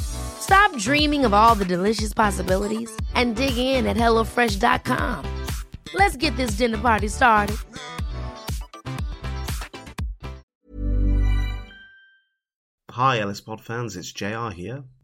Stop dreaming of all the delicious possibilities and dig in at HelloFresh.com. Let's get this dinner party started. Hi, Ellis Pod fans, it's JR here.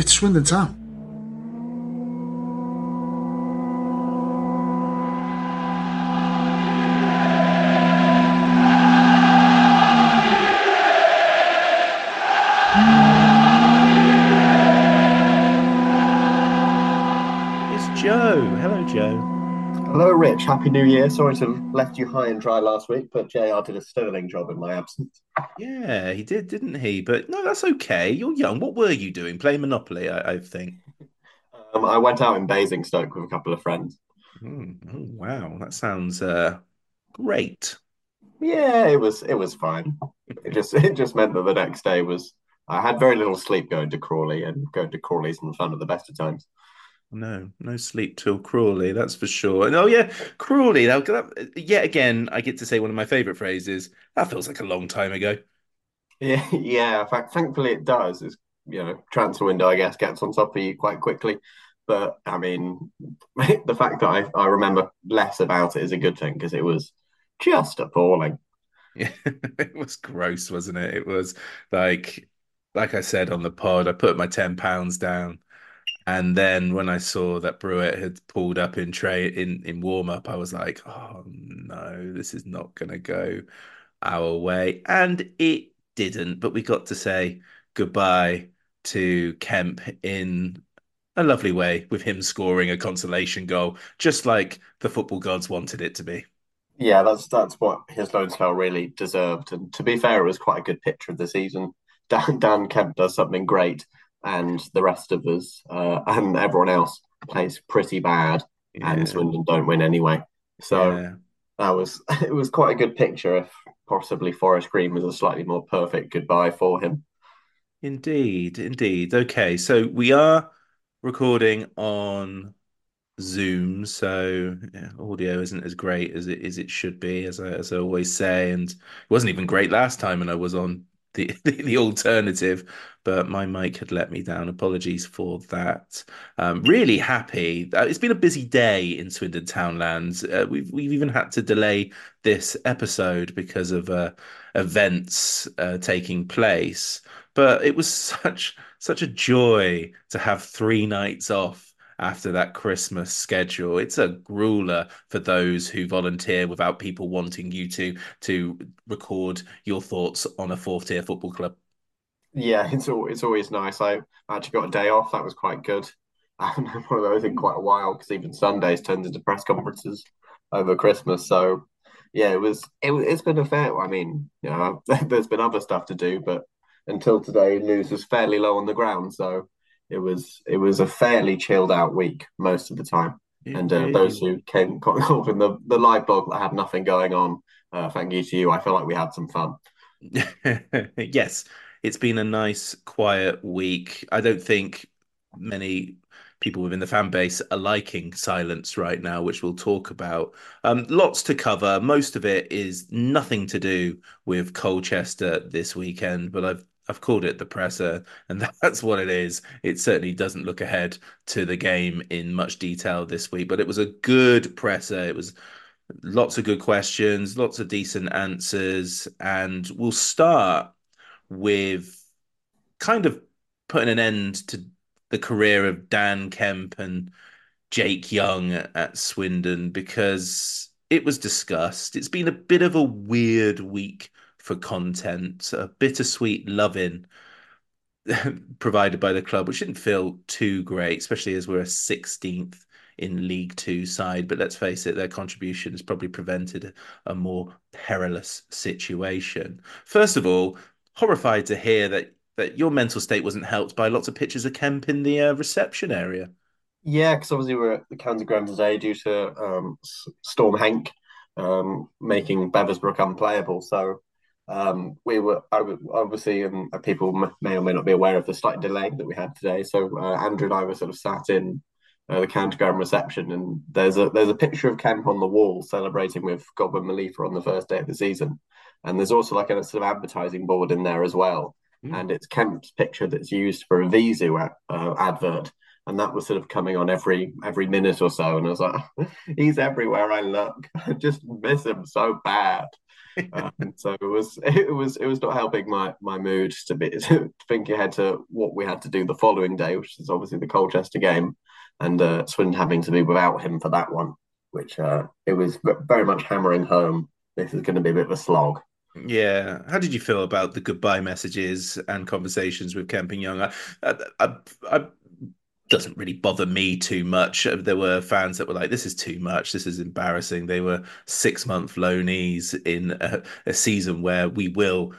it's, Swindon Town. Rich. Happy New Year. Sorry to have left you high and dry last week, but JR did a sterling job in my absence. Yeah, he did, didn't he? But no, that's okay. You're young. What were you doing? Playing Monopoly, I, I think. Um, I went out in Basingstoke with a couple of friends. Hmm. Oh, wow, that sounds uh, great. Yeah, it was it was fine. It just it just meant that the next day was I had very little sleep going to Crawley, and going to Crawley's in fun of the best of times. No, no sleep till Crawley, that's for sure. And oh yeah, Crawley. That, that, yet again, I get to say one of my favourite phrases. That feels like a long time ago. Yeah, yeah. In fact, thankfully it does. It's you know transfer window, I guess, gets on top of you quite quickly. But I mean, the fact that I, I remember less about it is a good thing because it was just appalling. Yeah, it was gross, wasn't it? It was like, like I said on the pod, I put my ten pounds down, and then when I saw that Brewitt had pulled up in tray in in warm up, I was like, oh no, this is not going to go our way, and it didn't. But we got to say goodbye to Kemp in a lovely way with him scoring a consolation goal, just like the football gods wanted it to be. Yeah, that's that's what his loan spell really deserved. And to be fair, it was quite a good picture of the season. Dan, Dan Kemp does something great, and the rest of us uh, and everyone else plays pretty bad, Yeah. and Swindon don't win anyway. So Yeah. that was it was quite a good picture. If possibly Forest Green was a slightly more perfect goodbye for him. Indeed, indeed. Okay, so we are recording on Zoom, so yeah, audio isn't as great as it as it should be, as I as I always say, and it wasn't even great last time when I was on the the, alternative, but my mic had let me down. Apologies for that. Um, really happy. It's been a busy day in Swindon Townlands. Uh, we've we've even had to delay this episode because of uh, events uh, taking place. But it was such such a joy to have three nights off after that Christmas schedule. It's a grueler for those who volunteer without people wanting you to to record your thoughts on a fourth tier football club. Yeah, it's al- it's always nice. I actually got a day off. That was quite good. I haven't had one of those in quite a while because even Sundays turned into press conferences over Christmas. So yeah, it was it, it's been a fair. I mean, you know, there's been other stuff to do, but until today, news was fairly low on the ground. So it was it was a fairly chilled out week most of the time. It and uh, those who came got involved in the the live blog that had nothing going on, uh, thank you to you. I feel like we had some fun. yes, it's been a nice, quiet week. I don't think many people within the fan base are liking silence right now, which we'll talk about. Um, lots to cover. Most of it is nothing to do with Colchester this weekend, but I've I've called it the presser, and that's what it is. It certainly doesn't look ahead to the game in much detail this week, but it was a good presser. It was lots of good questions, lots of decent answers, and we'll start with kind of putting an end to the career of Dan Kemp and Jake Young at Swindon because it was discussed. It's been a bit of a weird week for content, a bittersweet loving provided by the club, which didn't feel too great, especially as we're a 16th in League Two side. But let's face it, their contribution has probably prevented a more perilous situation. First of all, horrified to hear that that your mental state wasn't helped by lots of pictures of Kemp in the uh, reception area. Yeah, because obviously we're at the county ground today due to um, Storm Henk um, making Beversbrook unplayable. So um, we were obviously, and people may or may not be aware of the slight delay that we had today. So uh, Andrew and I were sort of sat in uh, the ground reception, and there's a there's a picture of Kemp on the wall celebrating with Godwin Malifa on the first day of the season, and there's also like a sort of advertising board in there as well mm. and it's Kemp's picture that's used for a Vizu uh, advert, and that was sort of coming on every every minute or so, and I was like, he's everywhere I look, I just miss him so bad. Um, so it was it was it was not helping my my mood to be to think ahead to what we had to do the following day, which is obviously the Colchester game, and uh, Swindon having to be without him for that one, which uh, it was very much hammering home. This is going to be a bit of a slog. Yeah. How did you feel about the goodbye messages and conversations with Kemp and Young? I, I, I, doesn't really bother me too much. There were fans that were like, "This is too much. This is embarrassing." They were six-month loanees in a, a, season where we will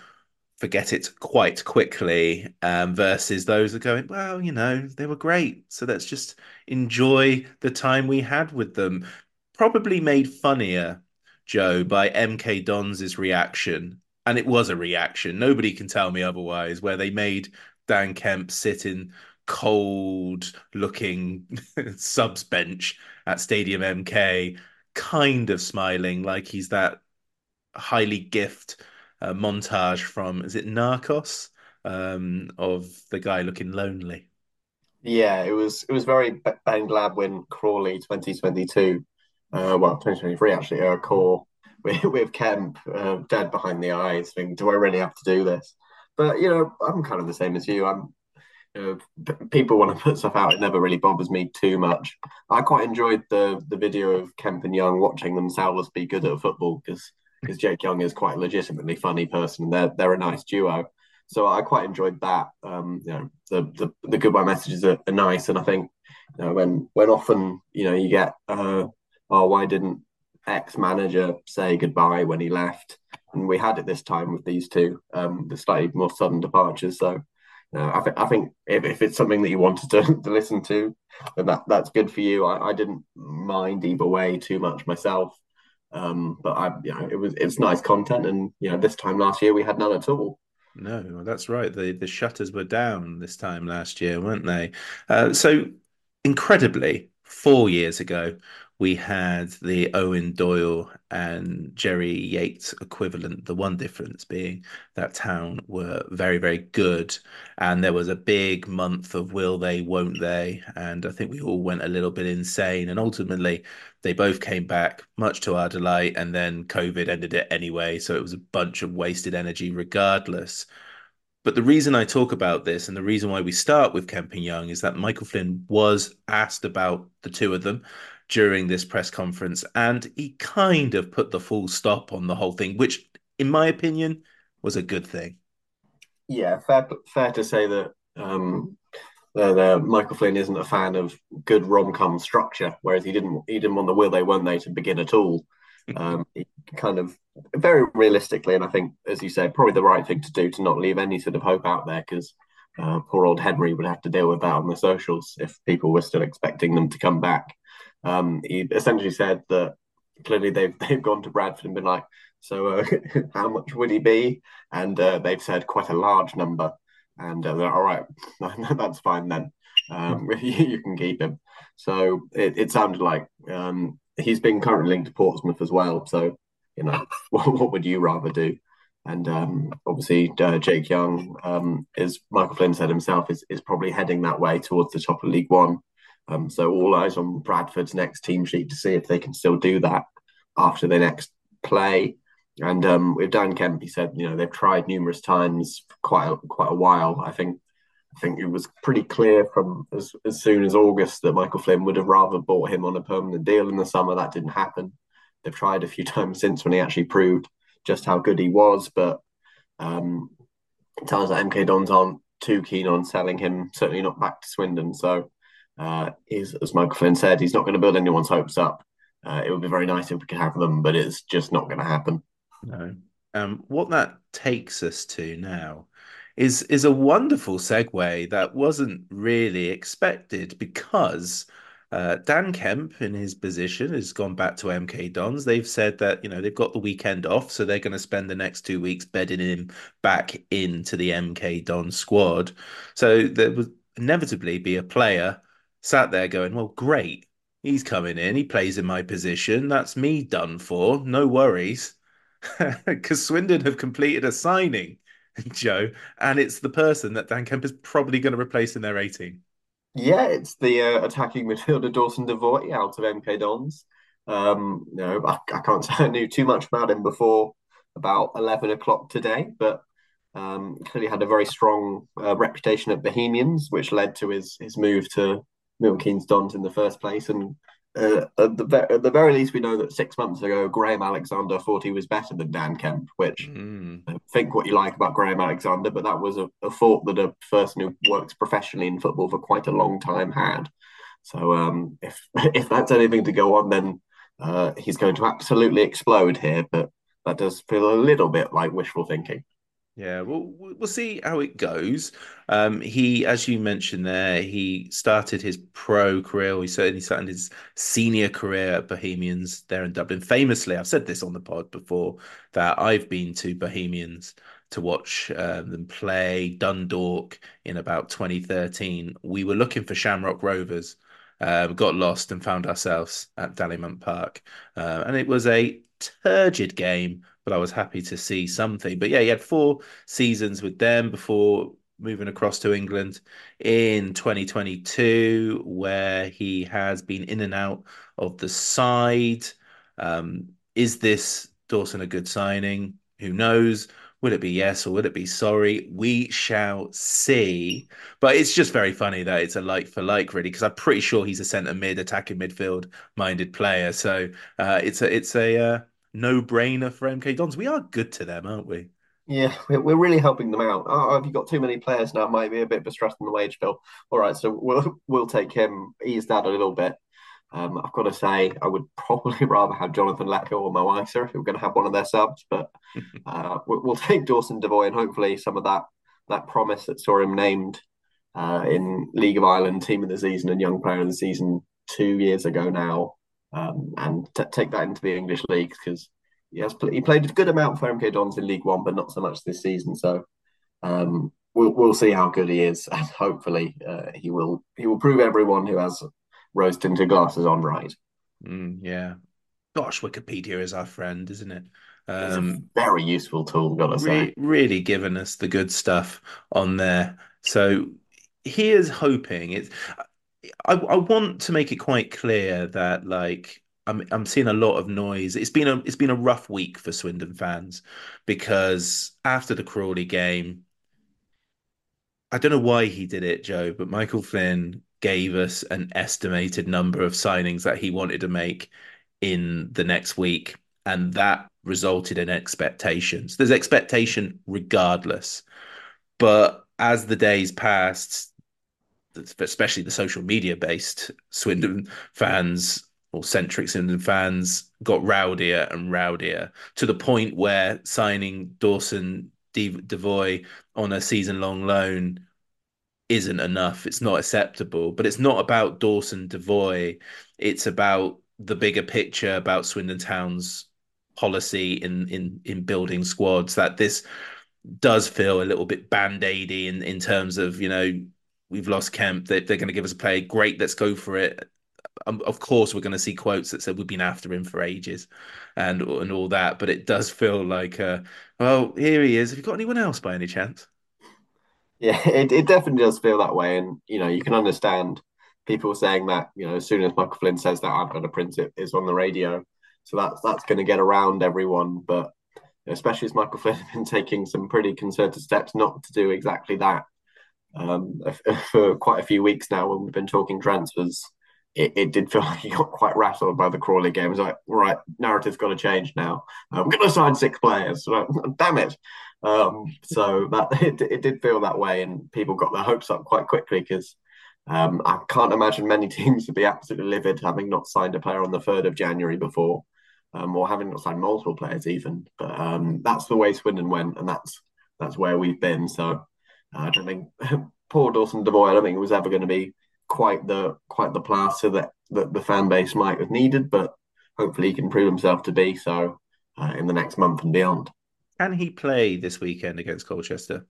forget it quite quickly. Um, versus those that are going, "Well, you know, they were great, so let's just enjoy the time we had with them." Probably made funnier Joe, by MK Dons' reaction, and it was a reaction. Nobody can tell me otherwise. Where they made Dan Kemp sit in cold-looking subs bench at Stadium MK, kind of smiling like he's that highly gift uh, montage from is it Narcos um, of the guy looking lonely. Yeah, it was it was very Ben Gladwin Crawley 2022 uh, well, 2023 actually, uh, core with, with Kemp uh, dead behind the eyes. Thinking, do I really have to do this? But you know, I'm kind of the same as you. I'm, people want to put stuff out. It never really bothers me too much. I quite enjoyed the the video of Kemp and Young watching themselves be good at football because because Jake Young is quite legitimately funny person. They're they're a nice duo. So I quite enjoyed that. Um, you know, the the, the goodbye messages are, are nice, and I think you know when when often you know you get uh, oh, why didn't ex manager say goodbye when he left? And we had it this time with these two, um, the slightly more sudden departures. So uh, I, th- I think if, if it's something that you wanted to, to listen to, then that, that's good for you. I, I didn't mind either way too much myself. Um, but I, you know, it was it's nice content, and you know, this time last year we had none at all. No, that's right. The the shutters were down this time last year, weren't they? Uh, so incredibly, four years ago, we had the Eoin Doyle and Jerry Yates equivalent. The one difference being that Town were very, very good. And there was a big month of will they, won't they? And I think we all went a little bit insane. And ultimately, they both came back, much to our delight. And then COVID ended it anyway. So it was a bunch of wasted energy, regardless. But the reason I talk about this and the reason why we start with Kemp and Young is that Michael Flynn was asked about the two of them during this press conference, and he kind of put the full stop on the whole thing, which, in my opinion, was a good thing. Yeah, fair, fair to say that um, that uh, Michael Flynn isn't a fan of good rom com structure, whereas he didn't he didn't want the will they won't they to begin at all. Um, he kind of very realistically, and I think, as you say, probably the right thing to do to not leave any sort of hope out there because uh, poor old Henry would have to deal with that on the socials if people were still expecting them to come back. Um, he essentially said that clearly they've they've gone to Bradford and been like, so uh, how much would he be? And uh, they've said quite a large number. And uh, all right, that's fine then. Um, you can keep him. So it, it sounded like um, he's been currently linked to Portsmouth as well. So you know, what, what would you rather do? And um, obviously, uh, Jake Young, um, as Michael Flynn said himself, is, is probably heading that way towards the top of League One. Um, so all eyes on Bradford's next team sheet to see if they can still do that after their next play. And um, with Dan Kemp, he said, you know, they've tried numerous times for quite a, quite a while. I think I think it was pretty clear from as, as soon as August that Michael Flynn would have rather bought him on a permanent deal in the summer. That didn't happen. They've tried a few times since when he actually proved just how good he was, but um, it tells that MK Dons aren't too keen on selling him, certainly not back to Swindon. So, uh, is, as Michael Flynn said, he's not going to build anyone's hopes up. Uh, it would be very nice if we could have them, but it's just not going to happen. No. Um, what that takes us to now is is a wonderful segue that wasn't really expected because uh, Dan Kemp, in his position, has gone back to MK Dons. They've said that you know they've got the weekend off, so they're going to spend the next two weeks bedding him back into the MK Don squad. So there would inevitably be a player sat there going, "Well, great, he's coming in. He plays in my position. That's me done for. No worries." Because Swindon have completed a signing, Joe, and it's the person that Dan Kemp is probably going to replace in their 18. Yeah, it's the uh, attacking midfielder Dawson Devoy out of MK Dons. Um, I, I, can't say I knew too much about him before about 11 o'clock today, but um, clearly had a very strong uh, reputation at Bohemians, which led to his his move to Milton Keynes Dons in the first place. And uh, at, the, at the very least, we know that six months ago, Graham Alexander thought he was better than Dan Kemp, which mm. think what you like about Graham Alexander, but that was a, a, thought that a person who works professionally in football for quite a long time had. So um, if if that's anything to go on, then uh, he's going to absolutely explode here. But that does feel a little bit like wishful thinking. Yeah, we'll we'll see how it goes. Um, he, as you mentioned there, he started his pro career. He certainly started his senior career at Bohemians there in Dublin. Famously, I've said this on the pod before that I've been to Bohemians to watch uh, them play Dundalk in about 2013. We were looking for Shamrock Rovers. Uh, got lost and found ourselves at Dalymount Park, uh, and it was a turgid game but I was happy to see something. But yeah, he had four seasons with them before moving across to England in 2022, where he has been in and out of the side. Um, is this Dawson a good signing? Who knows? Will it be yes or will it be sorry? We shall see. But it's just very funny that it's a like for like, really, because I'm pretty sure he's a centre mid, attacking midfield minded player. So uh, it's a it's a uh, no brainer for MK Dons. We are good to them, aren't we? Yeah, we're really helping them out. Oh, have you got too many players now? Might be a bit of a stress on the wage bill. All right, so we'll we'll take him, ease that a little bit. Um, I've got to say, I would probably rather have Jonathan Leko or Moisa if we are going to have one of their subs, but uh, we'll take Dawson Devoy and hopefully some of that that promise that saw him named uh, in League of Ireland Team of the Season and Young Player of the Season two years ago now um, and t- take that into the English leagues because he has pl- he played a good amount for MK Dons in League One, but not so much this season. So um, we'll we'll see how good he is, and hopefully uh, he will he will prove everyone who has rose tinted glasses on right. Mm, yeah, gosh, Wikipedia is our friend, isn't it? Um, very useful tool, gotta re- say. Really giving us the good stuff on there. So here's hoping it's I, I want to make it quite clear that like I'm I'm seeing a lot of noise. It's been a it's been a rough week for Swindon fans because after the Crawley game, I don't know why he did it, Joe, but Michael Flynn gave us an estimated number of signings that he wanted to make in the next week, and that resulted in expectations. There's expectation regardless, but as the days passed, especially the social media based Swindon fans or centric Swindon fans got rowdier and rowdier to the point where signing Dawson Devoy on a season long loan isn't enough. It's not acceptable. But it's not about Dawson Devoy. It's about the bigger picture about Swindon Town's policy in in in building squads. That this does feel a little bit band-aidy in in terms of you know we've lost Kemp. They, they're going to give us a play. Great, let's go for it. Um, of course, we're going to see quotes that said we've been after him for ages, and and all that. But it does feel like, uh, well, here he is. Have you got anyone else by any chance? Yeah, it, it definitely does feel that way, and you know you can understand people saying that. You know, as soon as Michael Flynn says that, I'm going to print it. It's on the radio, so that's that's going to get around everyone. But especially as Michael Flynn has been taking some pretty concerted steps not to do exactly that um, for quite a few weeks now when we've been talking transfers. It, it did feel like he got quite rattled by the Crawley game. It was like, right, narrative's got to change now. I'm going to sign six players. Like, Damn it. Um, so that it, it did feel that way, and people got their hopes up quite quickly because um, I can't imagine many teams would be absolutely livid having not signed a player on the 3rd of January before, um, or having not signed multiple players even. But um, that's the way Swindon went, and that's that's where we've been. So I don't think poor Dawson Devoy, I don't think it was ever going to be quite the quite the plaster that, that the fan base might have needed, but hopefully he can prove himself to be so uh, in the next month and beyond. Can he play this weekend against Colchester?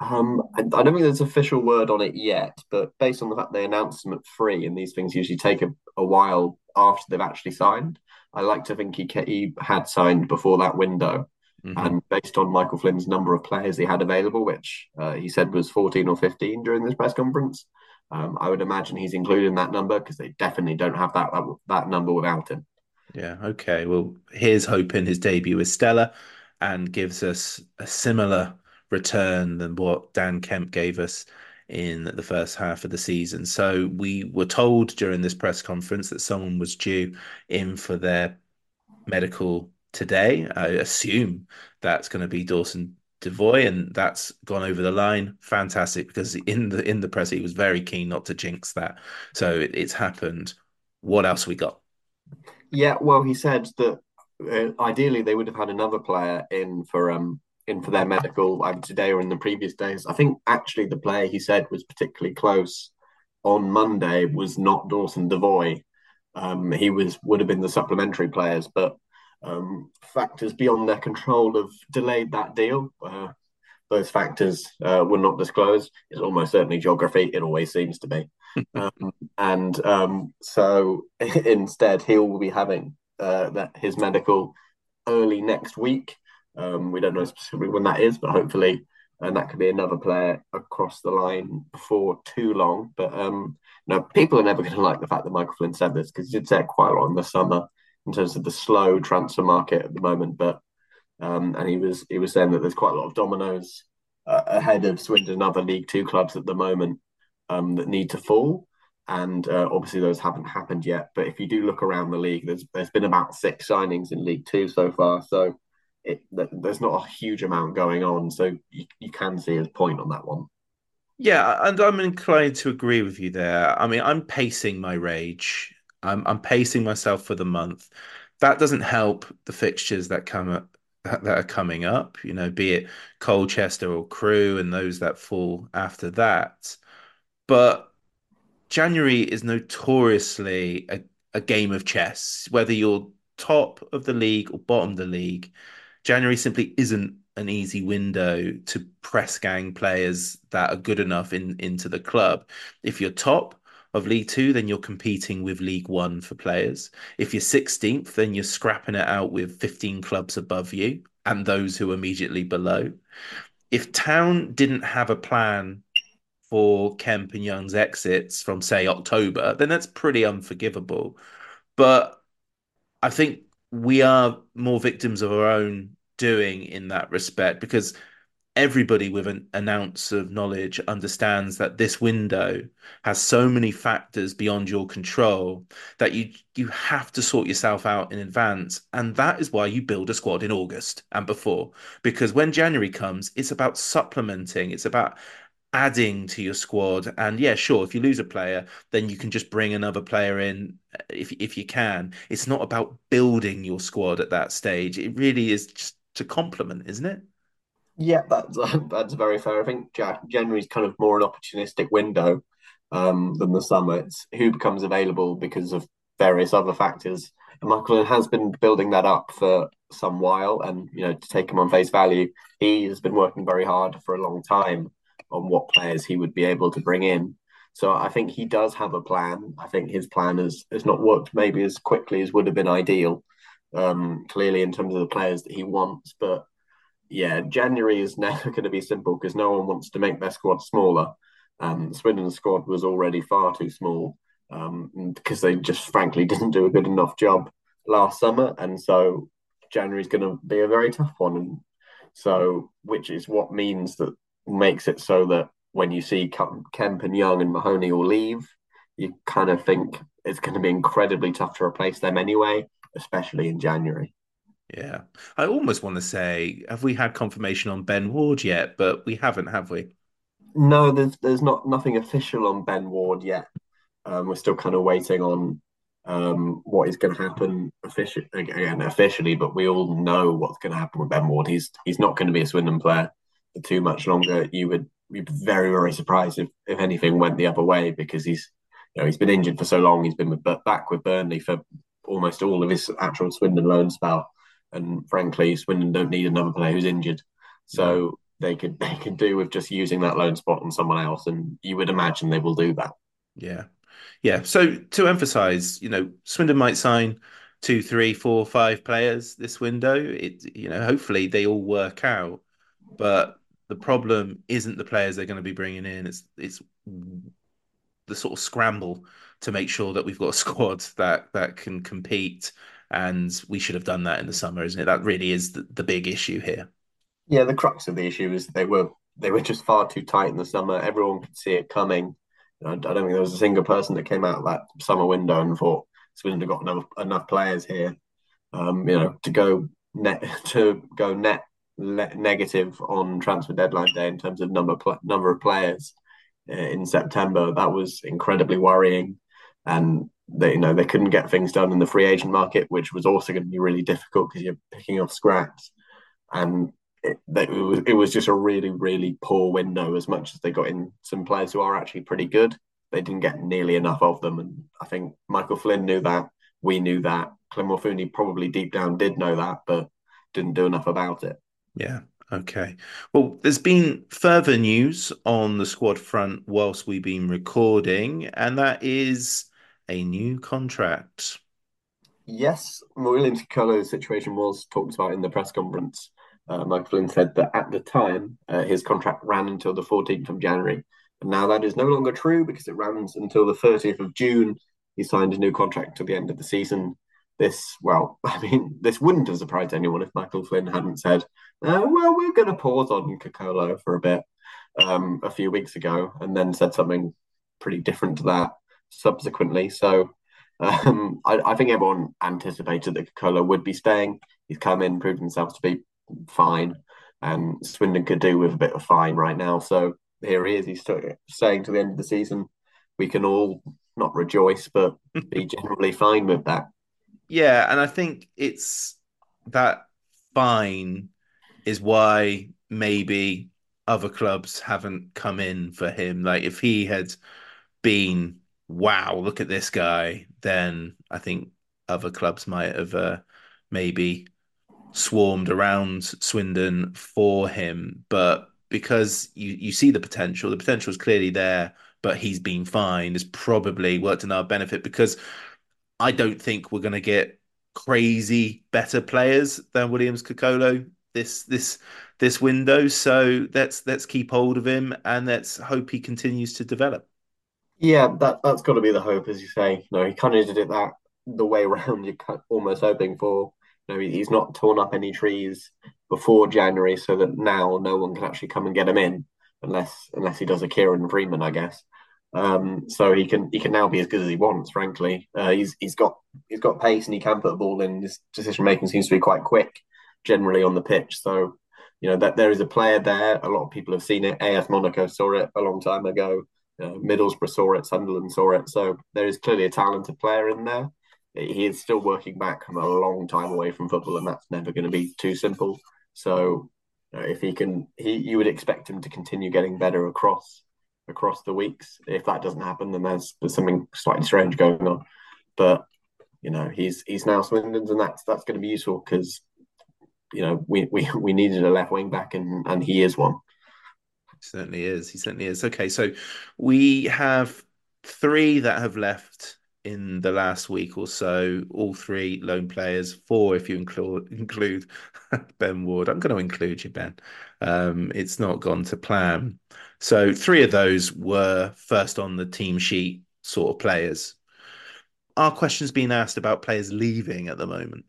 Um, I, I, don't think there's official word on it yet, but based on the fact they announced him at free, and these things usually take a, a while after they've actually signed, I like to think he he had signed before that window. Mm-hmm. And based on Michael Flynn's number of players he had available, which uh, he said was 14 or 15 during this press conference, um, I would imagine he's including that number because they definitely don't have that, that that number without him. Yeah. Okay. Well, here's hoping his debut is stellar and gives us a similar return than what Dan Kemp gave us in the first half of the season. So we were told during this press conference that someone was due in for their medical today. I assume that's going to be Dawson Devoy, and that's gone over the line. Fantastic, because in the in the press he was very keen not to jinx that. So it, it's happened. What else we got? Yeah, well, he said that uh, ideally they would have had another player in for um in for their medical either today or in the previous days. I think actually the player he said was particularly close on Monday was not Dawson Devoy. Um, he was would have been the supplementary players, but um, factors beyond their control have delayed that deal. Uh, those factors uh, were not disclosed. It's almost certainly geography. It always seems to be. um, and um, so instead, he will be having uh, that his medical early next week. Um, we don't know specifically when that is, but hopefully, and that could be another player across the line before too long. But um, no, people are never going to like the fact that Michael Flynn said this because he did say it quite a lot in the summer in terms of the slow transfer market at the moment. But um, and he was he was saying that there's quite a lot of dominoes uh, ahead of Swindon and other League Two clubs at the moment um, that need to fall and uh, obviously those haven't happened yet. But if you do look around the league, there's there's been about six signings in League Two so far, so it, there's not a huge amount going on. So you, you can see his point on that one. Yeah, and I'm inclined to agree with you there. I mean, I'm pacing my rage. I'm I'm pacing myself for the month. That doesn't help the fixtures that come up that, are coming up. You know, be it Colchester or Crewe, and those that fall after that. But January is notoriously a, a game of chess. Whether you're top of the league or bottom of the league, January simply isn't an easy window to press gang players that are good enough in into the club. If you're top of League Two, then you're competing with League One for players. If you're 16th, then you're scrapping it out with 15 clubs above you and those who are immediately below. If Town didn't have a plan for Kemp and Young's exits from, say, October, then that's pretty unforgivable. But I think we are more victims of our own doing in that respect because everybody with an, an ounce of knowledge understands that this window has so many factors beyond your control that you you have to sort yourself out in advance and that is why you build a squad in August and before because when January comes it's about supplementing it's about adding to your squad. And yeah, sure, if you lose a player, then you can just bring another player in uh, if if you can. It's not about building your squad at that stage. It really is just to complement, isn't it? Yeah, that's that's very fair. I think January's kind of more an opportunistic window um, than the summer. It's who becomes available because of various other factors. And Michael has been building that up for some while, and you know, to take him on face value, he has been working very hard for a long time on what players he would be able to bring in. So I think he does have a plan. I think his plan has has not worked maybe as quickly as would have been ideal. Um, clearly, in terms of the players that he wants, but yeah, January is never going to be simple because no one wants to make their squad smaller. Um, Swindon's squad was already far too small um, because they just frankly didn't do a good enough job last summer, and so January is going to be a very tough one. And so, which is what means that makes it so that when you see Kemp and Young and Mahoney all leave, you kind of think it's going to be incredibly tough to replace them anyway, especially in January. Yeah. I almost want to say, have we had confirmation on Ben Ward yet? But we haven't, have we? No, there's there's not nothing official on Ben Ward yet. Um, we're still kind of waiting on um, what is going to happen officially again officially, but we all know what's going to happen with Ben Ward. He's he's not going to be a Swindon player for too much longer. You would be very very surprised if, if anything went the other way because he's you know he's been injured for so long. He's been with, back with Burnley for almost all of his actual Swindon loan spell. And frankly, Swindon don't need another player who's injured, so they could they could do with just using that loan spot on someone else, and you would imagine they will do that. Yeah, yeah. So to emphasise, you know, Swindon might sign two, three, four, five players this window. It you know, hopefully they all work out, but the problem isn't the players they're going to be bringing in. It's it's the sort of scramble to make sure that we've got a squad that that can compete and we should have done that in the summer, isn't it? That really is the, the big issue here. Yeah, the crux of the issue is they were they were just far too tight in the summer. Everyone could see it coming. I don't think there was a single person that came out of that summer window and thought Swindon have got enough enough players here, um, you know, to go net to go net le- negative on transfer deadline day in terms of number pl- number of players uh, in September. That was incredibly worrying, and they you know they couldn't get things done in the free agent market, which was also going to be really difficult because you're picking off scraps, and it, it, was it was just a really really poor window. As much as they got in some players who are actually pretty good, they didn't get nearly enough of them, and I think Michael Flynn knew that. We knew that. Clem Morfuni probably deep down did know that, but didn't do enough about it. Yeah. Okay. Well, there's been further news on the squad front whilst we've been recording, and that is a new contract. Yes, William Kokolo's situation was talked about in the press conference. Uh, Michael Flynn said that at the time, uh, his contract ran until the 14th of January. And now that is no longer true because it runs until the 30th of June. He signed a new contract to the end of the season. This, well, I mean, this wouldn't have surprised anyone if Michael Flynn hadn't said, uh, well, we're going to pause on Kokolo for a bit um, a few weeks ago and then said something pretty different to that subsequently. So um, I, I, think everyone anticipated that Kokolo would be staying. He's come in, proved himself to be fine, and Swindon could do with a bit of fine right now. So here he is. He's staying to the end of the season. We can all not rejoice, but be generally fine with that. Yeah, and I think it's that fine is why maybe other clubs haven't come in for him. Like if he had been wow, look at this guy, then I think other clubs might have uh, maybe swarmed around Swindon for him. But because you, you see the potential, the potential is clearly there, but he's been fine, has probably worked in our benefit because I don't think we're going to get crazy better players than Williams Kokolo this this this window. So let's let's keep hold of him and let's hope he continues to develop. Yeah, that that's got to be the hope, as you say. No, he kind of did it that the way around. You're almost hoping for. You know, he's not torn up any trees before January, so that now no one can actually come and get him in, unless unless he does a Kieran Freeman, I guess. Um, so he can he can now be as good as he wants. Frankly, uh, he's he's got he's got pace and he can put a ball in. His decision making seems to be quite quick, generally on the pitch. So you know that there is a player there. A lot of people have seen it. AS Monaco saw it a long time ago. Uh, Middlesbrough saw it, Sunderland saw it. So there is clearly a talented player in there. He is still working back from a long time away from football, and that's never going to be too simple. So know, if he can, he you would expect him to continue getting better across across the weeks. If that doesn't happen, then there's there's something slightly strange going on. But you know, he's he's now Swindon's, and that's that's going to be useful because you know we, we we needed a left wing back, and and he is one. Certainly is. He certainly is. Okay, so we have three that have left in the last week or so. All three loan players, four if you include include Ben Ward. I'm going to include you, Ben. Um, it's not gone to plan. So three of those were first on the team sheet sort of players. Are questions being asked about players leaving at the moment?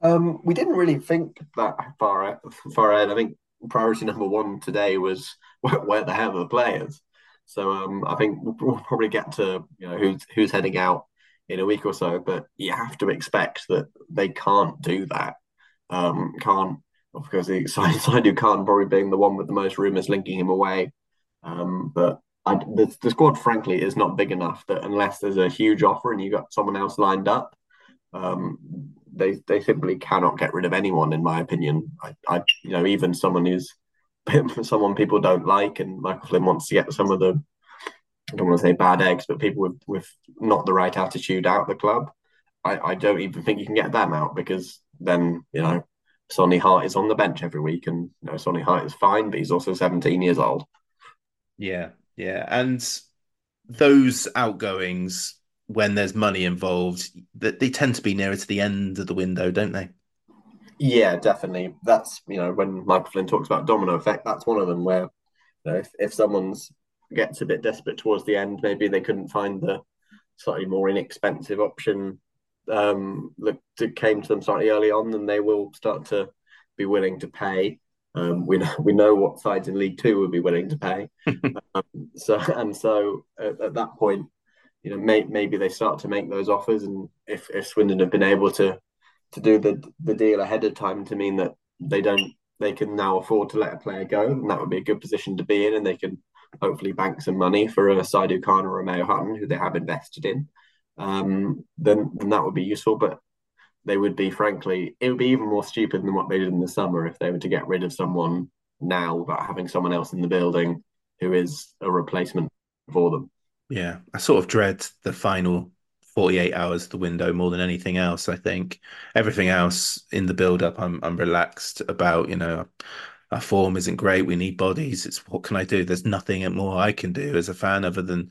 Um, we didn't really think that far far ahead. I think priority number one today was where, the hell are the players? So um, I think we'll probably get to you know who's who's heading out in a week or so, but you have to expect that they can't do that. Um, can't because the Saidou Khan probably being the one with the most rumours linking him away. Um, but I, the, the squad, frankly, is not big enough that unless there's a huge offer and you've got someone else lined up, um, they they simply cannot get rid of anyone, in my opinion. I, I you know, even someone who's someone people don't like, and Michael Flynn wants to get some of the I don't want to say bad eggs, but people with with not the right attitude out of the club. I, I don't even think you can get them out because then you know Sonny Hart is on the bench every week, and you know Sonny Hart is fine, but he's also 17 years old. Yeah, yeah, and those outgoings when there's money involved, that they tend to be nearer to the end of the window, don't they? Yeah, definitely. That's you know when Michael Flynn talks about domino effect, that's one of them where you know, if if someone's gets a bit desperate towards the end, maybe they couldn't find the slightly more inexpensive option um, that came to them slightly early on, then they will start to be willing to pay. Um, we know we know what sides in League Two would be willing to pay. um, so and so at, at, that point, you know, may, maybe they start to make those offers, and if if Swindon have been able to to do the the deal ahead of time to mean that they don't they can now afford to let a player go, and that would be a good position to be in, and they can hopefully bank some money for a Saidou Khan or Romeo Hutton, who they have invested in um, then then that would be useful. But they would be, frankly, it would be even more stupid than what they did in the summer if they were to get rid of someone now without having someone else in the building who is a replacement for them. Yeah, I sort of dread the final 48 hours the window more than anything else. I think everything else in the build up, I'm I'm relaxed about. You know, our form isn't great. We need bodies. It's what can I do? There's nothing more I can do as a fan other than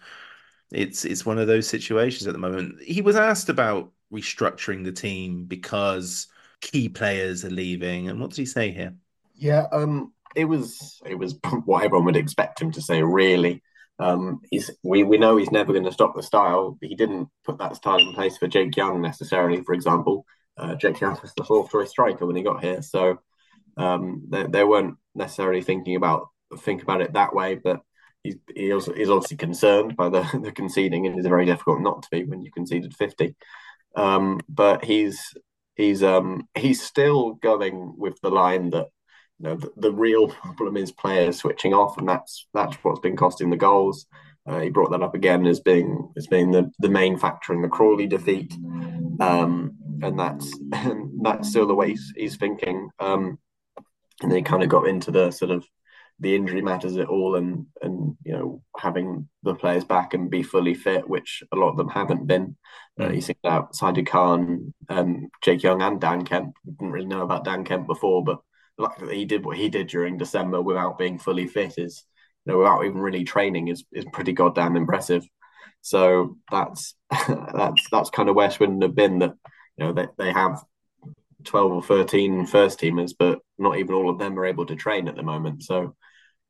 it's it's one of those situations at the moment. He was asked about restructuring the team because key players are leaving, and what did he say here? Yeah, um, it was it was what everyone would expect him to say. Really, um, he's we we know he's never going to stop the style. He didn't put that style in place for Jake Young necessarily. For example, uh, Jake Young was the fourth choice striker when he got here, so um, they, they weren't necessarily thinking about think about it that way. But he's, he's obviously concerned by the, the conceding, and it's very difficult not to be when you conceded 50. Um, but he's he's um, he's still going with the line that you know the, the, real problem is players switching off, and that's that's what's been costing the goals. Uh, he brought that up again as being as being the, the main factor in the Crawley defeat, um, and that's that's still the way he's, he's thinking. Um, and he kind of got into the sort of the injury matters at all and and you know having the players back and be fully fit which a lot of them haven't been uh, you think about Saidou Khan um, Jake Young and Dan Kemp didn't really know about Dan Kemp before but the fact that he did what he did during December without being fully fit is you know without even really training is is pretty goddamn impressive so that's that's that's kind of where Swindon have been that you know they, they have 12 or 13 first teamers, but not even all of them are able to train at the moment. So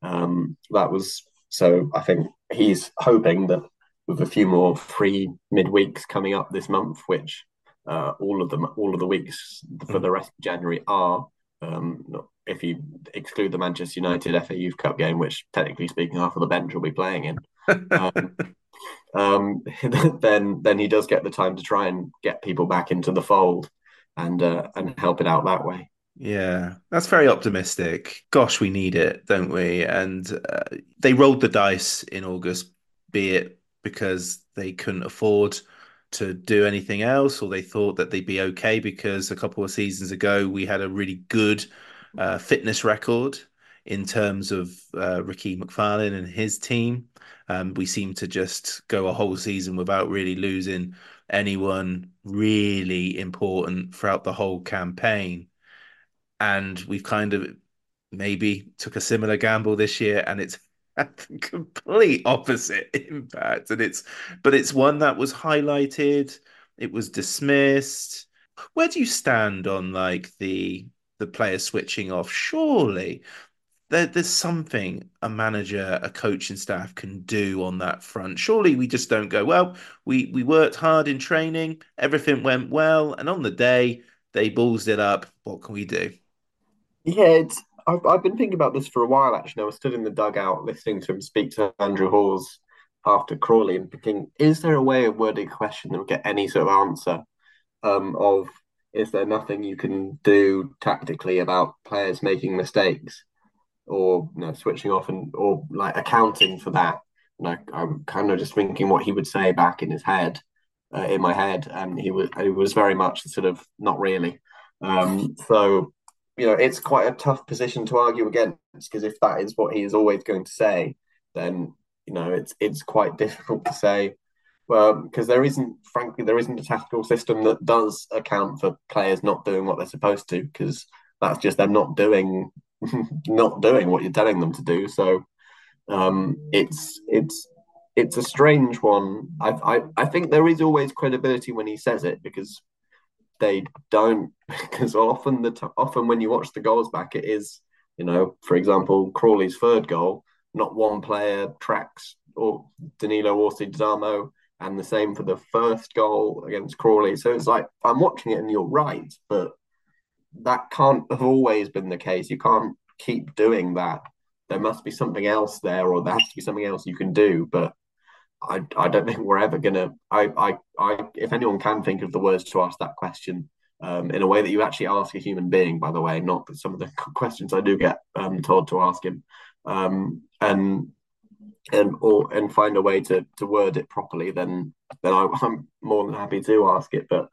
um, that was so. I think he's hoping that with a few more free midweeks coming up this month, which uh, all of them, all of the weeks for the rest of January are. Um, if you exclude the Manchester United FA Youth Cup game, which technically speaking, half of the bench will be playing in, um, um, then then he does get the time to try and get people back into the fold and uh, and help it out that way. Yeah, that's very optimistic. Gosh, we need it, don't we? And uh, they rolled the dice in August, be it because they couldn't afford to do anything else, or they thought that they'd be okay because a couple of seasons ago we had a really good uh, fitness record in terms of uh, Ricky McFarlane and his team. Um, we seem to just go a whole season without really losing anyone really important throughout the whole campaign. And we've kind of maybe took a similar gamble this year, and it's had the complete opposite impact. And it's, but it's one that was highlighted, it was dismissed. Where do you stand on like the the player switching off? Surely there, there's something a manager, a coaching staff can do on that front. Surely we just don't go, well, we, we worked hard in training, everything went well, and on the day they balls it up. What can we do? Yeah, it's I've, I've been thinking about this for a while actually. I was stood in the dugout listening to him speak to Andrew Hawes after Crawley and thinking, is there a way of wording a question that would get any sort of answer um, of is there nothing you can do tactically about players making mistakes? or you know, switching off and or like accounting for that. Like I'm kind of just thinking what he would say back in his head, uh, in my head, and he was it was very much sort of not really. Um, so you know, it's quite a tough position to argue against because if that is what he is always going to say, then you know it's it's quite difficult to say. Well, because there isn't, frankly, there isn't a tactical system that does account for players not doing what they're supposed to, because that's just them not doing not doing what you're telling them to do. So um, it's it's it's a strange one. I, I I think there is always credibility when he says it because they don't because often the t- often when you watch the goals back, it is you know for example Crawley's third goal, not one player tracks or Danilo or Damo, and the same for the first goal against Crawley. So it's like I'm watching it and you're right, but that can't have always been the case. You can't keep doing that. There must be something else there, or there has to be something else you can do. But I, I don't think we're ever gonna. I, I, I, if anyone can think of the words to ask that question um, in a way that you actually ask a human being, by the way, not some of the questions I do get um, told to ask him, um, and and or and find a way to to word it properly, then then I, I'm more than happy to ask it. But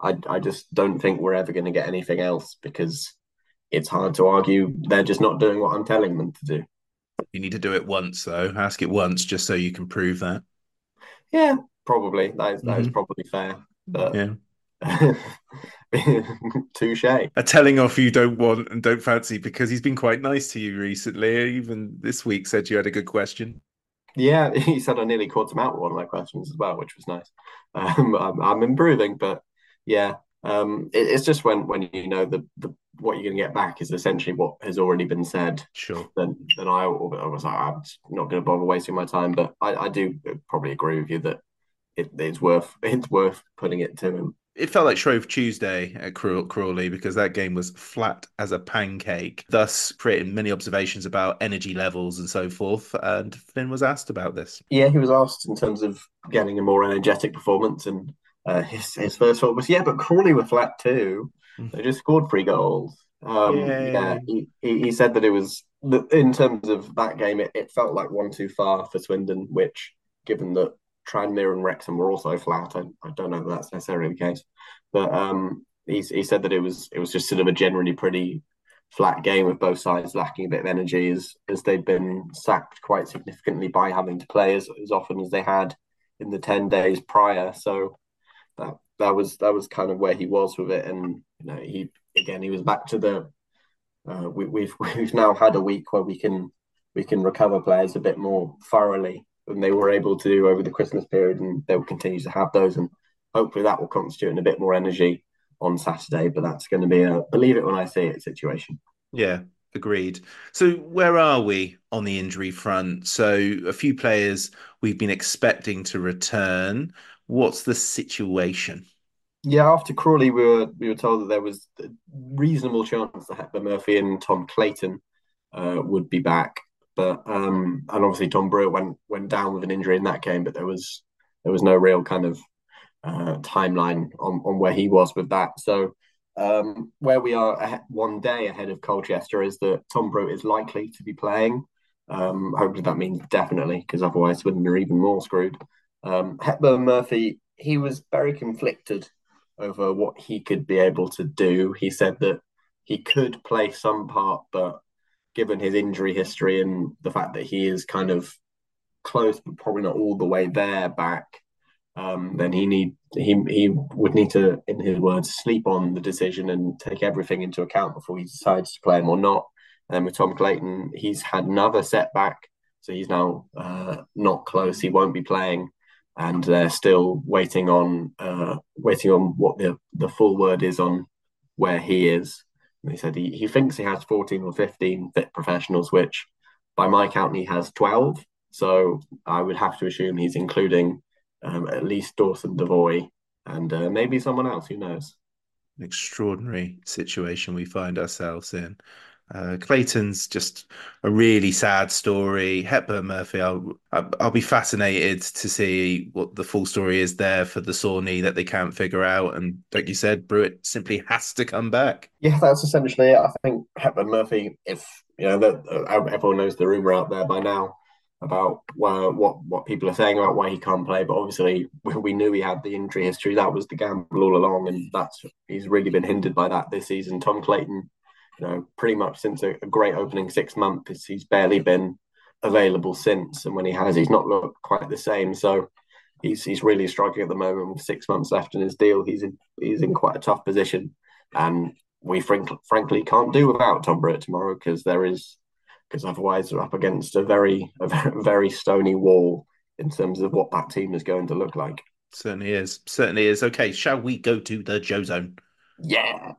I, I just don't think we're ever going to get anything else because it's hard to argue they're just not doing what I'm telling them to do. You need to do it once, though. Ask it once just so you can prove that. Yeah, probably. That is, that mm-hmm. is probably fair. But yeah. Touche. A telling off you don't want and don't fancy because he's been quite nice to you recently. Even this week said you had a good question. Yeah, he said I nearly caught him out with one of my questions as well, which was nice. Um, I'm, I'm improving, but yeah, um, it, it's just when when you know the, the what you're going to get back is essentially what has already been said. Sure. Then then I, I was like, I'm not going to bother wasting my time. But I, I do probably agree with you that it, it's worth it's worth putting it to him. It felt like Shrove Tuesday at Crawley because that game was flat as a pancake, thus creating many observations about energy levels and so forth. And Finn was asked about this. Yeah, he was asked in terms of getting a more energetic performance, and uh, his his first thought was, "Yeah, but Crawley were flat too." They just scored three goals. Um, yeah, he, he, said that it was in terms of that game, it, it felt like one too far for Swindon, which, given that Tranmere and Wrexham were also flat, I, I don't know that that's necessarily the case. But um, he, he said that it was it was just sort of a generally pretty flat game with both sides lacking a bit of energy as as they'd been sacked quite significantly by having to play as, as often as they had in the 10 days prior so that that was that was kind of where he was with it, and you know he again he was back to the uh, we, we've we've now had a week where we can we can recover players a bit more thoroughly than they were able to do over the Christmas period, and they will continue to have those, and hopefully that will constitute in a bit more energy on Saturday. But that's going to be a believe it when I see it situation. Yeah, agreed. So where are we on the injury front? So a few players we've been expecting to return. What's the situation? Yeah, after Crawley, we were we were told that there was a reasonable chance that Hepburn Murphy and Tom Clayton uh, would be back, but um, and obviously Tom Brewitt went went down with an injury in that game, but there was there was no real kind of uh, timeline on on where he was with that. So um, where we are one day ahead of Colchester is that Tom Brewitt is likely to be playing. Um, hopefully that means definitely, because otherwise are even more screwed. Um, Hepburn Murphy, he was very conflicted over what he could be able to do. He said that he could play some part, but given his injury history and the fact that he is kind of close, but probably not all the way there back, um, then he need he he would need to, in his words, sleep on the decision and take everything into account before he decides to play him or not. And with Tom Clayton, he's had another setback, so he's now uh, not close. He won't be playing, and they're still waiting on uh, waiting on what the the full word is on where he is. And he said he, he thinks he has 14 or 15 fit professionals, which by my count he has 12. So I would have to assume he's including um, at least Dawson Devoy and uh, maybe someone else. Who knows? Extraordinary situation we find ourselves in. Uh, Clayton's just a really sad story. Hepburn Murphy, I'll, I'll be fascinated to see what the full story is there for the sore knee that they can't figure out. And like you said, Brewitt simply has to come back. Yeah, that's essentially it. I think Hepburn Murphy, if you know, that uh, everyone knows the rumor out there by now about what what people are saying about why he can't play. But obviously, we knew he had the injury history. That was the gamble all along, and that's he's really been hindered by that this season. Tom Clayton, you know, pretty much since a, a great opening six months, he's barely been available since, and when he has, he's not looked quite the same. So. He's, he's really struggling at the moment with six months left in his deal. He's in he's in quite a tough position, and we frank, frankly can't do without Tom Brewitt tomorrow because there is because otherwise we're up against a very, a very stony wall in terms of what that team is going to look like. Certainly is. Certainly is. Okay, shall we go to the Joe Zone? Yeah.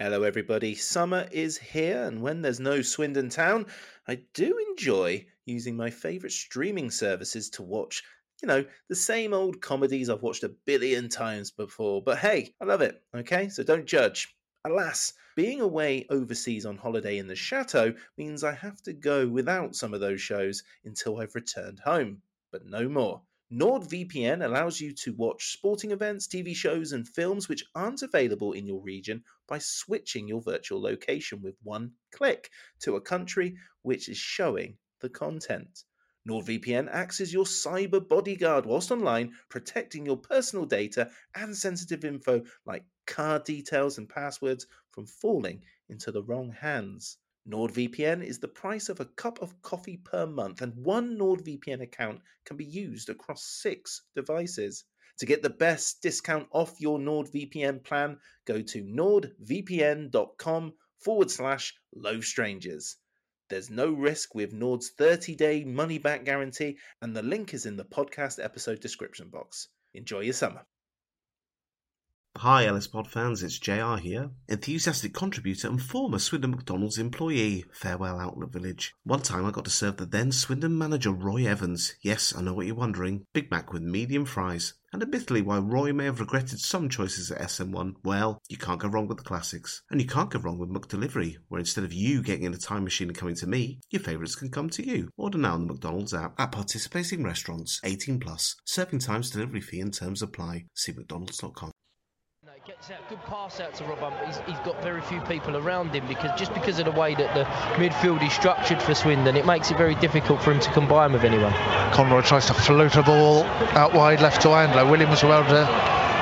Hello, everybody. Summer is here, and when there's no Swindon Town, I do enjoy using my favourite streaming services to watch, you know, the same old comedies I've watched a billion times before. But hey, I love it, okay? So don't judge. Alas, being away overseas on holiday in the chateau means I have to go without some of those shows until I've returned home. But no more. NordVPN allows you to watch sporting events, TV shows, and films which aren't available in your region by switching your virtual location with one click to a country which is showing the content. NordVPN acts as your cyber bodyguard whilst online, protecting your personal data and sensitive info like card details and passwords from falling into the wrong hands. NordVPN is the price of a cup of coffee per month, and one NordVPN account can be used across six devices. To get the best discount off your NordVPN plan, go to nordvpn.com forward slash low strangers. There's no risk with Nord's 30 day money back guarantee, and the link is in the podcast episode description box. Enjoy your summer. Hi, Ellis Pod fans, it's JR here, enthusiastic contributor and former Swindon McDonald's employee. Farewell, Outlet Village. One time I got to serve the then Swindon manager Roy Evans. Yes, I know what you're wondering. Big Mac with medium fries. And admittedly, while Roy may have regretted some choices at SN1, well, you can't go wrong with the classics. And you can't go wrong with McDelivery, where instead of you getting in a time machine and coming to me, your favourites can come to you. Order now on the McDonald's app at participating restaurants, 18 plus. Serving times, delivery fee and terms apply. See mcdonalds.com. Gets out, good pass out to Rob Hunt. He's, he's got very few people around him because just because of the way that the midfield is structured for Swindon, it makes it very difficult for him to combine with anyone. Conroy tries to float a ball out wide left to Iandolo. Williams well to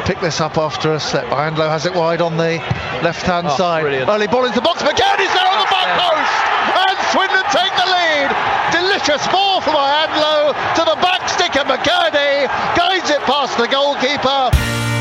pick this up after a slip. Iandolo has it wide on the left-hand Oh, side. brilliant. Early ball into the box. McKirdy's there on the back post, and Swindon take the lead. Delicious ball from Iandolo to the back stick of McKirdy, guides it past the goalkeeper.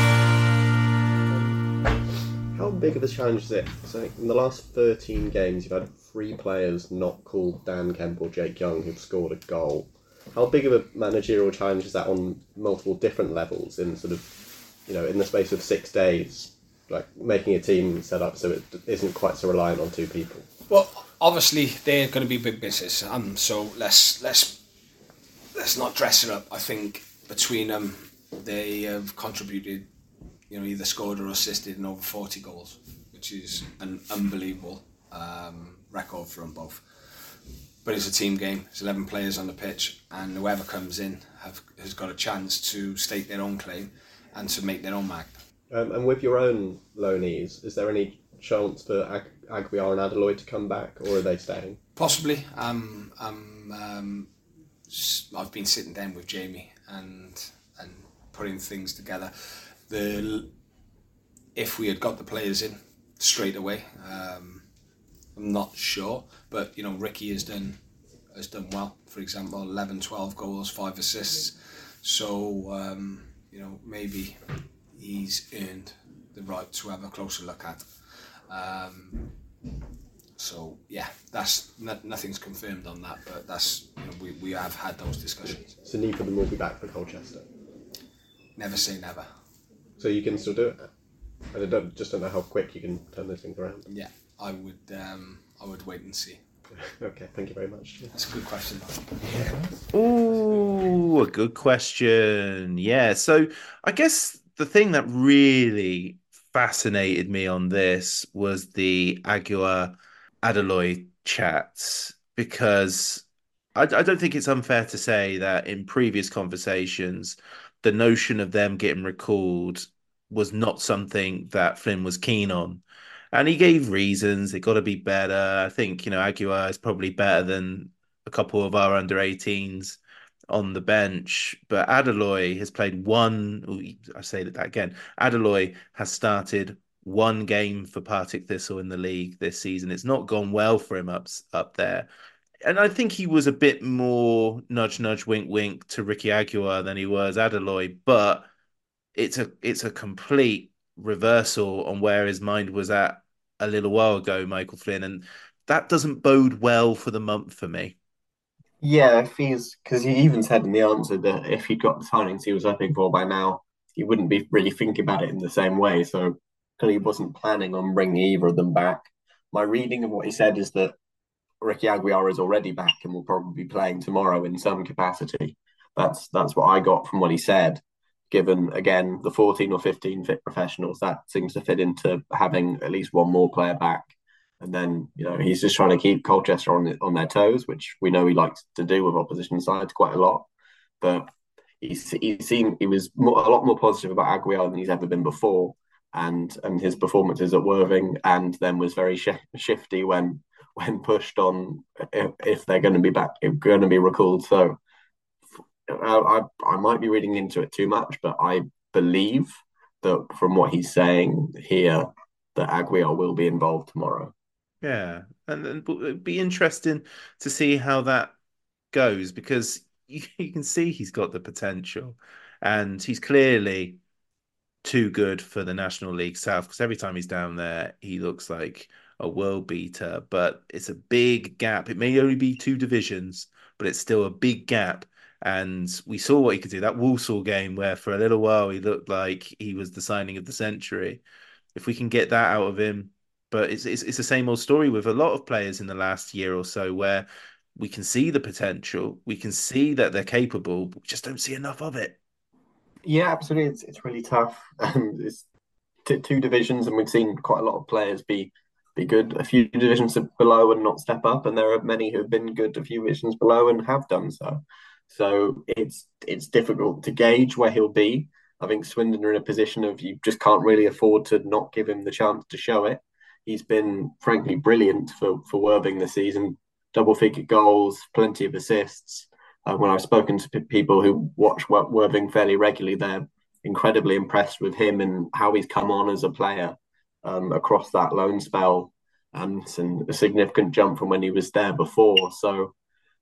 Big of a challenge is it? So in the last 13 games, you've had three players not called Dan Kemp or Jake Young who've scored a goal. How big of a managerial challenge is that on multiple different levels in sort of, you know, in the space of six days, like making a team set up so it isn't quite so reliant on two people? Well, obviously they're going to be big business, um. So let's let's let's not dress it up. I think between them, they have contributed, you know, either scored or assisted in over forty goals, which is an unbelievable um, record for them both. But it's a team game. It's eleven players on the pitch, and whoever comes in have has got a chance to stake their own claim and to make their own mark. Um, and with your own loanees, is there any chance for Ag- Aguiar and Adeloye to come back, or are they staying? Possibly. Um, um, um, I've been sitting down with Jamie and and putting things together. The if we had got the players in, straight away. Um, I'm not sure, but you know Ricky has done has done well. For example, 11, 12 goals, five assists. So um, you know maybe he's earned the right to have a closer look at. Um, so yeah, that's no, nothing's confirmed on that, but that's you know, we, we have had those discussions. So neither of them will be back for Colchester. Never say never. So you can still do it. I don't, just don't know how quick you can turn those things around. Yeah, I would um, I would wait and see. okay, thank you very much. That's a good question. Yeah. Ooh, a good question. Yeah, so I guess the thing that really fascinated me on this was the Aguiar Adeloye chats because I, I don't think it's unfair to say that in previous conversations, the notion of them getting recalled was not something that Flynn was keen on. And he gave reasons. It got to be better. I think, you know, Aguiar is probably better than a couple of our under 18s on the bench. But Adeloye has played one, I say that again. Adeloye has started one game for Partick Thistle in the league this season. It's not gone well for him up, up there. And I think he was a bit more nudge, nudge, wink, wink to Ricky Aguiar than he was Adeloye, But it's a it's a complete reversal on where his mind was at a little while ago, Michael Flynn, and that doesn't bode well for the month for me. Yeah, if he's because he even said in the answer that if he'd got the signings he was hoping for by now, he wouldn't be really thinking about it in the same way. So clearly wasn't planning on bringing either of them back. My reading of what he said is that Ricky Aguiar is already back and will probably be playing tomorrow in some capacity. That's that's what I got from what he said given again the 14 or 15 fit professionals. That seems to fit into having at least one more player back. And then you know he's just trying to keep Colchester on on their toes which we know he likes to do with opposition sides quite a lot. But he's he seemed he was more, a lot more positive about Aguiar than he's ever been before. And and his performances at Worthing and then was very sh- shifty when when pushed on if, if they're going to be back if going to be recalled so I, I might be reading into it too much, but I believe that from what he's saying here, that Aguiar will be involved tomorrow. Yeah, and, and it'd be interesting to see how that goes because you, you can see he's got the potential, and he's clearly too good for the National League South because every time he's down there, he looks like a world beater. But it's a big gap. It may only be two divisions, but it's still a big gap and we saw what he could do. That Walsall game, where for a little while he looked like he was the signing of the century. If we can get that out of him, but it's, it's it's the same old story with a lot of players in the last year or so, where we can see the potential, we can see that they're capable, we just don't see enough of it. Yeah, absolutely. It's it's really tough. Um, it's t- two divisions, and we've seen quite a lot of players be be good a few divisions below and not step up, and there are many who have been good a few divisions below and have done so. So it's it's difficult to gauge where he'll be. I think Swindon are in a position of you just can't really afford to not give him the chance to show it. He's been frankly brilliant for for Worthing this season. Double figure goals, plenty of assists. Uh, when I've spoken to p- people who watch Worthing fairly regularly, they're incredibly impressed with him and how he's come on as a player um, across that loan spell and, a significant jump from when he was there before. So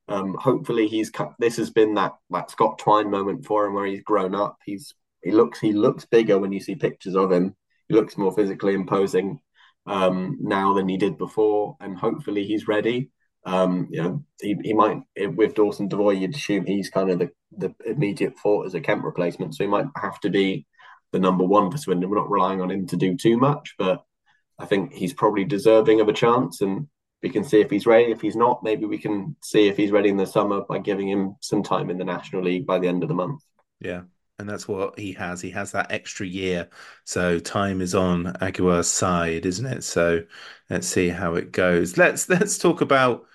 um, hopefully, he's cut. This has been that that Scott Twine moment for him, where he's grown up. He's he looks he looks bigger when you see pictures of him. He looks more physically imposing um, now than he did before, and hopefully he's ready. Um, you know, he, he might with Dawson Devoy, you'd assume he's kind of the, the immediate thought as a Kemp replacement, so he might have to be the number one for Swindon. We're not relying on him to do too much, but I think he's probably deserving of a chance. And we can see if he's ready. If he's not, maybe we can see if he's ready in the summer by giving him some time in the National League by the end of the month. Yeah. And that's what he has. He has that extra year. So time is on Aguiar's side, isn't it? So let's see how it goes. Let's let's talk about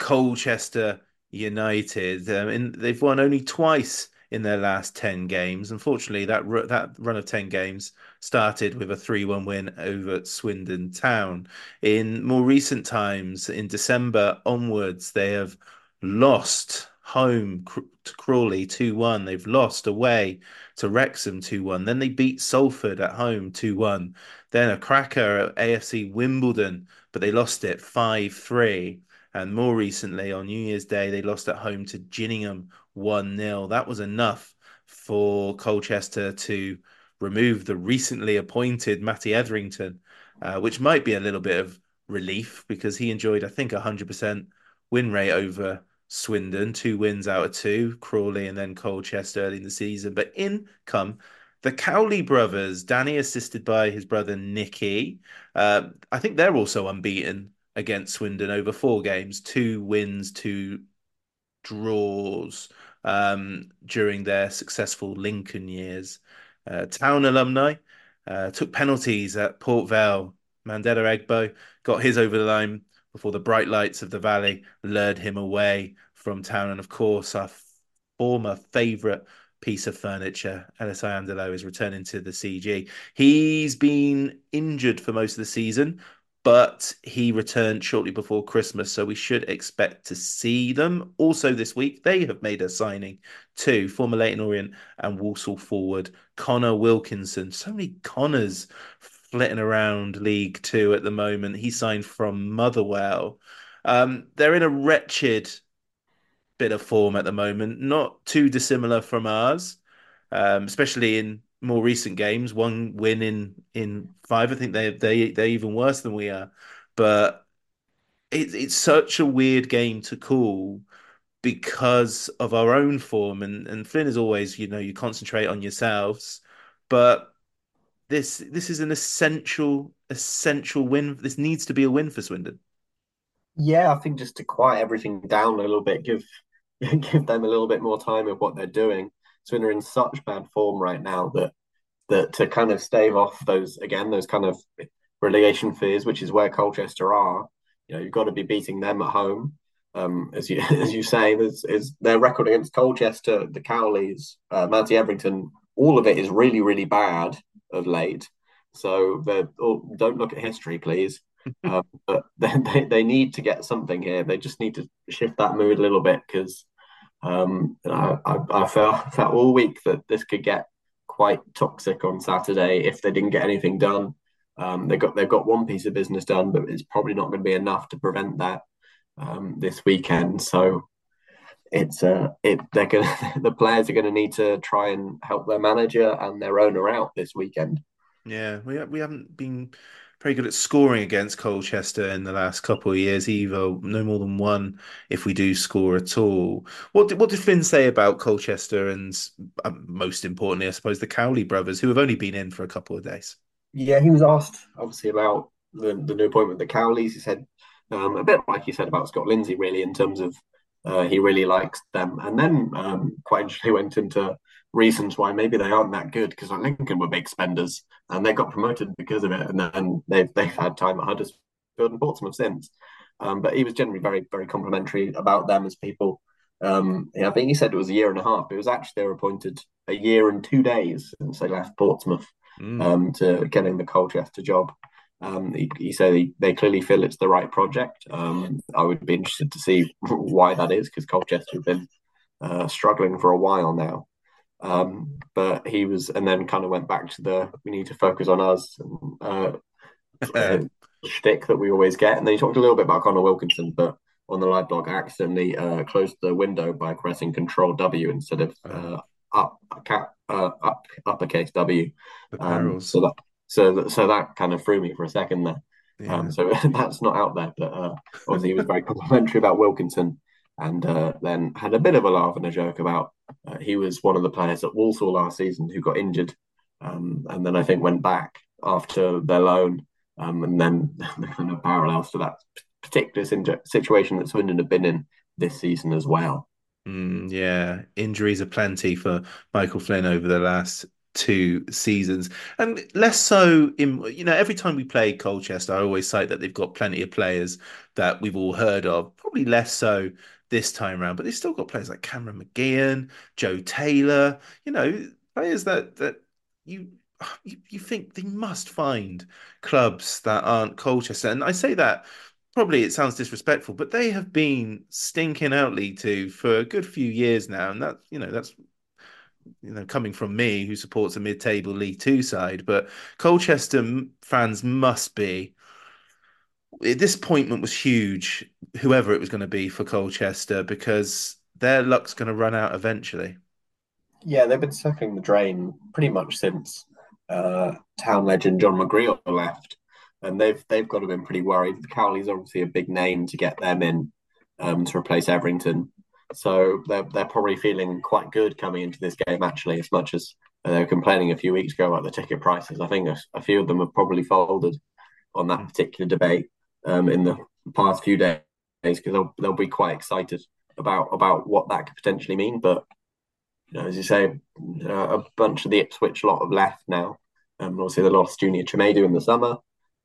Colchester United. Um, and they've won only twice in their last 10 games. Unfortunately, that that run of 10 games started with a 3-1 win over Swindon Town. In more recent times, in December onwards, they have lost home to Crawley 2 1. They've lost away to Wrexham 2 1. Then they beat Salford at home 2 1. Then a cracker at AFC Wimbledon, but they lost it 5 3. And more recently, on New Year's Day, they lost at home to Gillingham 1 0. That was enough for Colchester to remove the recently appointed Matty Etherington, uh, which might be a little bit of relief because he enjoyed, I think, 100% win rate over Swindon, two wins out of two, Crawley and then Colchester early in the season. But in come the Cowley brothers, Danny assisted by his brother Nicky. Uh, I think they're also unbeaten against Swindon over four games, two wins, two draws um, during their successful Lincoln years. Uh, town alumni uh, took penalties at Port Vale. Mandela Egbo got his over the line before the bright lights of the valley lured him away from town. And of course, our former favourite piece of furniture, Ellis Iandolo, is returning to the CG. He's been injured for most of the season, but he returned shortly before Christmas, so we should expect to see them. Also, this week, they have made a signing to former Leyton Orient and Walsall forward Connor Wilkinson. So many Connors flitting around League Two at the moment. He signed from Motherwell. Um, they're in a wretched bit of form at the moment, not too dissimilar from ours, um, especially in more recent games. One win in in five. I think they they they're even worse than we are. But it's it's such a weird game to call because of our own form. And and Flynn is always, you know, you concentrate on yourselves, but this this is an essential essential win. This needs to be a win for Swindon. Yeah, I think just to quiet everything down a little bit, give give them a little bit more time of what they're doing. Swindon are in such bad form right now that that to kind of stave off those again those kind of relegation fears, which is where Colchester are. You know, you've got to be beating them at home. Um, as you as you say, is, is their record against Colchester, the Cowleys, uh, Matty Etherington, all of it is really really bad of late. So oh, don't look at history, please. um, but they, they need to get something here. They just need to shift that mood a little bit because um, I, I, I felt, felt all week that this could get quite toxic on Saturday if they didn't get anything done. Um, they got they've got one piece of business done, but it's probably not going to be enough to prevent that um, this weekend. So it's uh, it they're gonna the players are going to need to try and help their manager and their owner out this weekend. Yeah, we we haven't been very good at scoring against Colchester in the last couple of years either. No more than one if we do score at all. What did, what did Finn say about Colchester and um, most importantly, I suppose, the Cowley brothers who have only been in for a couple of days? Yeah, he was asked obviously about the, the new appointment, the Cowleys. He said um, a bit like he said about Scott Lindsey, really, in terms of uh, he really likes them. And then um, quite interestingly went into reasons why maybe they aren't that good because like Lincoln were big spenders and they got promoted because of it, and then they've they've had time at Huddersfield and Portsmouth since. Um, but he was generally very very complimentary about them as people. Um, yeah, I think he said it was a year and a half. It was actually they were appointed a year and two days since they left Portsmouth mm. um, to getting the Colchester job. Um, he, he, said he, they clearly feel it's the right project. Um, I would be interested to see why that is because Colchester have been uh, struggling for a while now. Um, but he was, and then kind of went back to the we need to focus on us and, uh, shtick that we always get. And then he talked a little bit about Connor Wilkinson, but on the live blog, I accidentally uh, closed the window by pressing Control W instead of uh, up cap uh, up uppercase W. Um, so that so that, so that kind of threw me for a second there. Yeah. Um, so that's not out there, but uh, obviously he was very complimentary about Wilkinson and uh, then had a bit of a laugh and a joke about uh, he was one of the players at Walsall last season who got injured, um, and then I think went back after their loan, um, and then the kind of parallels to that particular situation that Swindon have been in this season as well. Mm, yeah, injuries are plenty for Michael Flynn over the last two seasons, and less so in you know every time we play Colchester, I always cite that they've got plenty of players that we've all heard of. Probably less so this time around, but they've still got players like Cameron McGeehan, Joe Taylor, you know, players that that you you, you think they must find clubs that aren't Colchester. And I say that probably it sounds disrespectful, but they have been stinking out League Two for a good few years now, and that you know that's you know coming from me who supports a mid-table League Two side, but Colchester fans must be. Disappointment was huge, whoever it was going to be for Colchester, because their luck's going to run out eventually. Yeah, they've been circling the drain pretty much since uh, town legend John McGreal left and they've they've got to been pretty worried. Cowley's obviously a big name to get them in um, to replace Etherington, so they're they're probably feeling quite good coming into this game. Actually, as much as they were complaining a few weeks ago about the ticket prices, I think a, a few of them have probably folded on that particular debate um, in the past few days because they'll they'll be quite excited about about what that could potentially mean. But you know, as you say, a bunch of the Ipswich lot have left now. Um, obviously, they lost Junior Tchamadeu in the summer.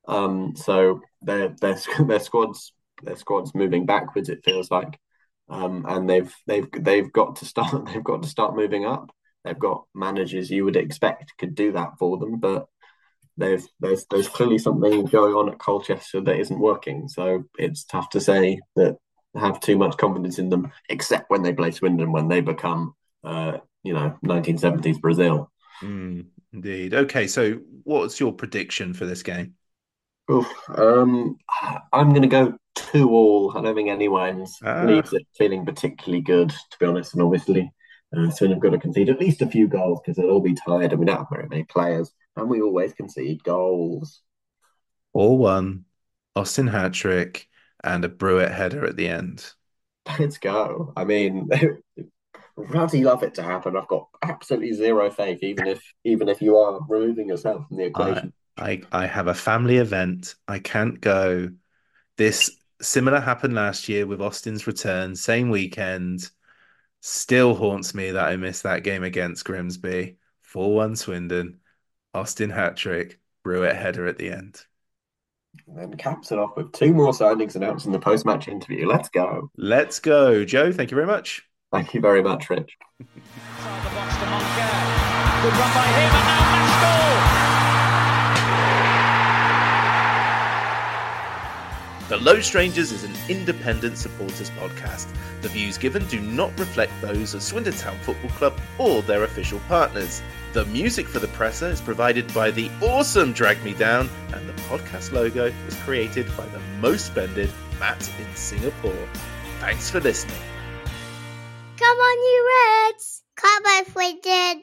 Um, so their their their squads their squads moving backwards. It feels like, um, and they've they've they've got to start they've got to start moving up. They've got managers you would expect could do that for them, but there's there's there's clearly something going on at Colchester that isn't working. So it's tough to say that have too much confidence in them, except when they play Swindon when they become uh, you know 1970s Brazil. Mm, indeed. Okay, so what's your prediction for this game? Oof, um, I'm going to go two all. I don't think anyone's ah. leaves it feeling particularly good, to be honest. And obviously, uh, Swin have got to concede at least a few goals because they'll all be tired and we don't have very many players. And we always concede goals. All one, Austin hat trick, and a Brewitt header at the end. Let's go. I mean, bloody love it to happen. I've got absolutely zero faith, even if even if you are removing yourself from the equation. I I have a family event. I can't go. This similar happened last year with Austin's return, same weekend. Still haunts me that I missed that game against Grimsby. 4 1 Swindon, Austin hat trick, Brewitt header at the end. And then caps it off with two more signings announced in the post match interview. Let's go. Let's go. Joe, thank you very much. Thank you very much, Rich. The Low Strangers is an independent supporters podcast. The views given do not reflect those of Swindon Town Football Club or their official partners. The music for the presser is provided by the awesome Drag Me Down, and the podcast logo was created by the most spended Matt in Singapore. Thanks for listening. Come on, you Reds! Come on, Swindon!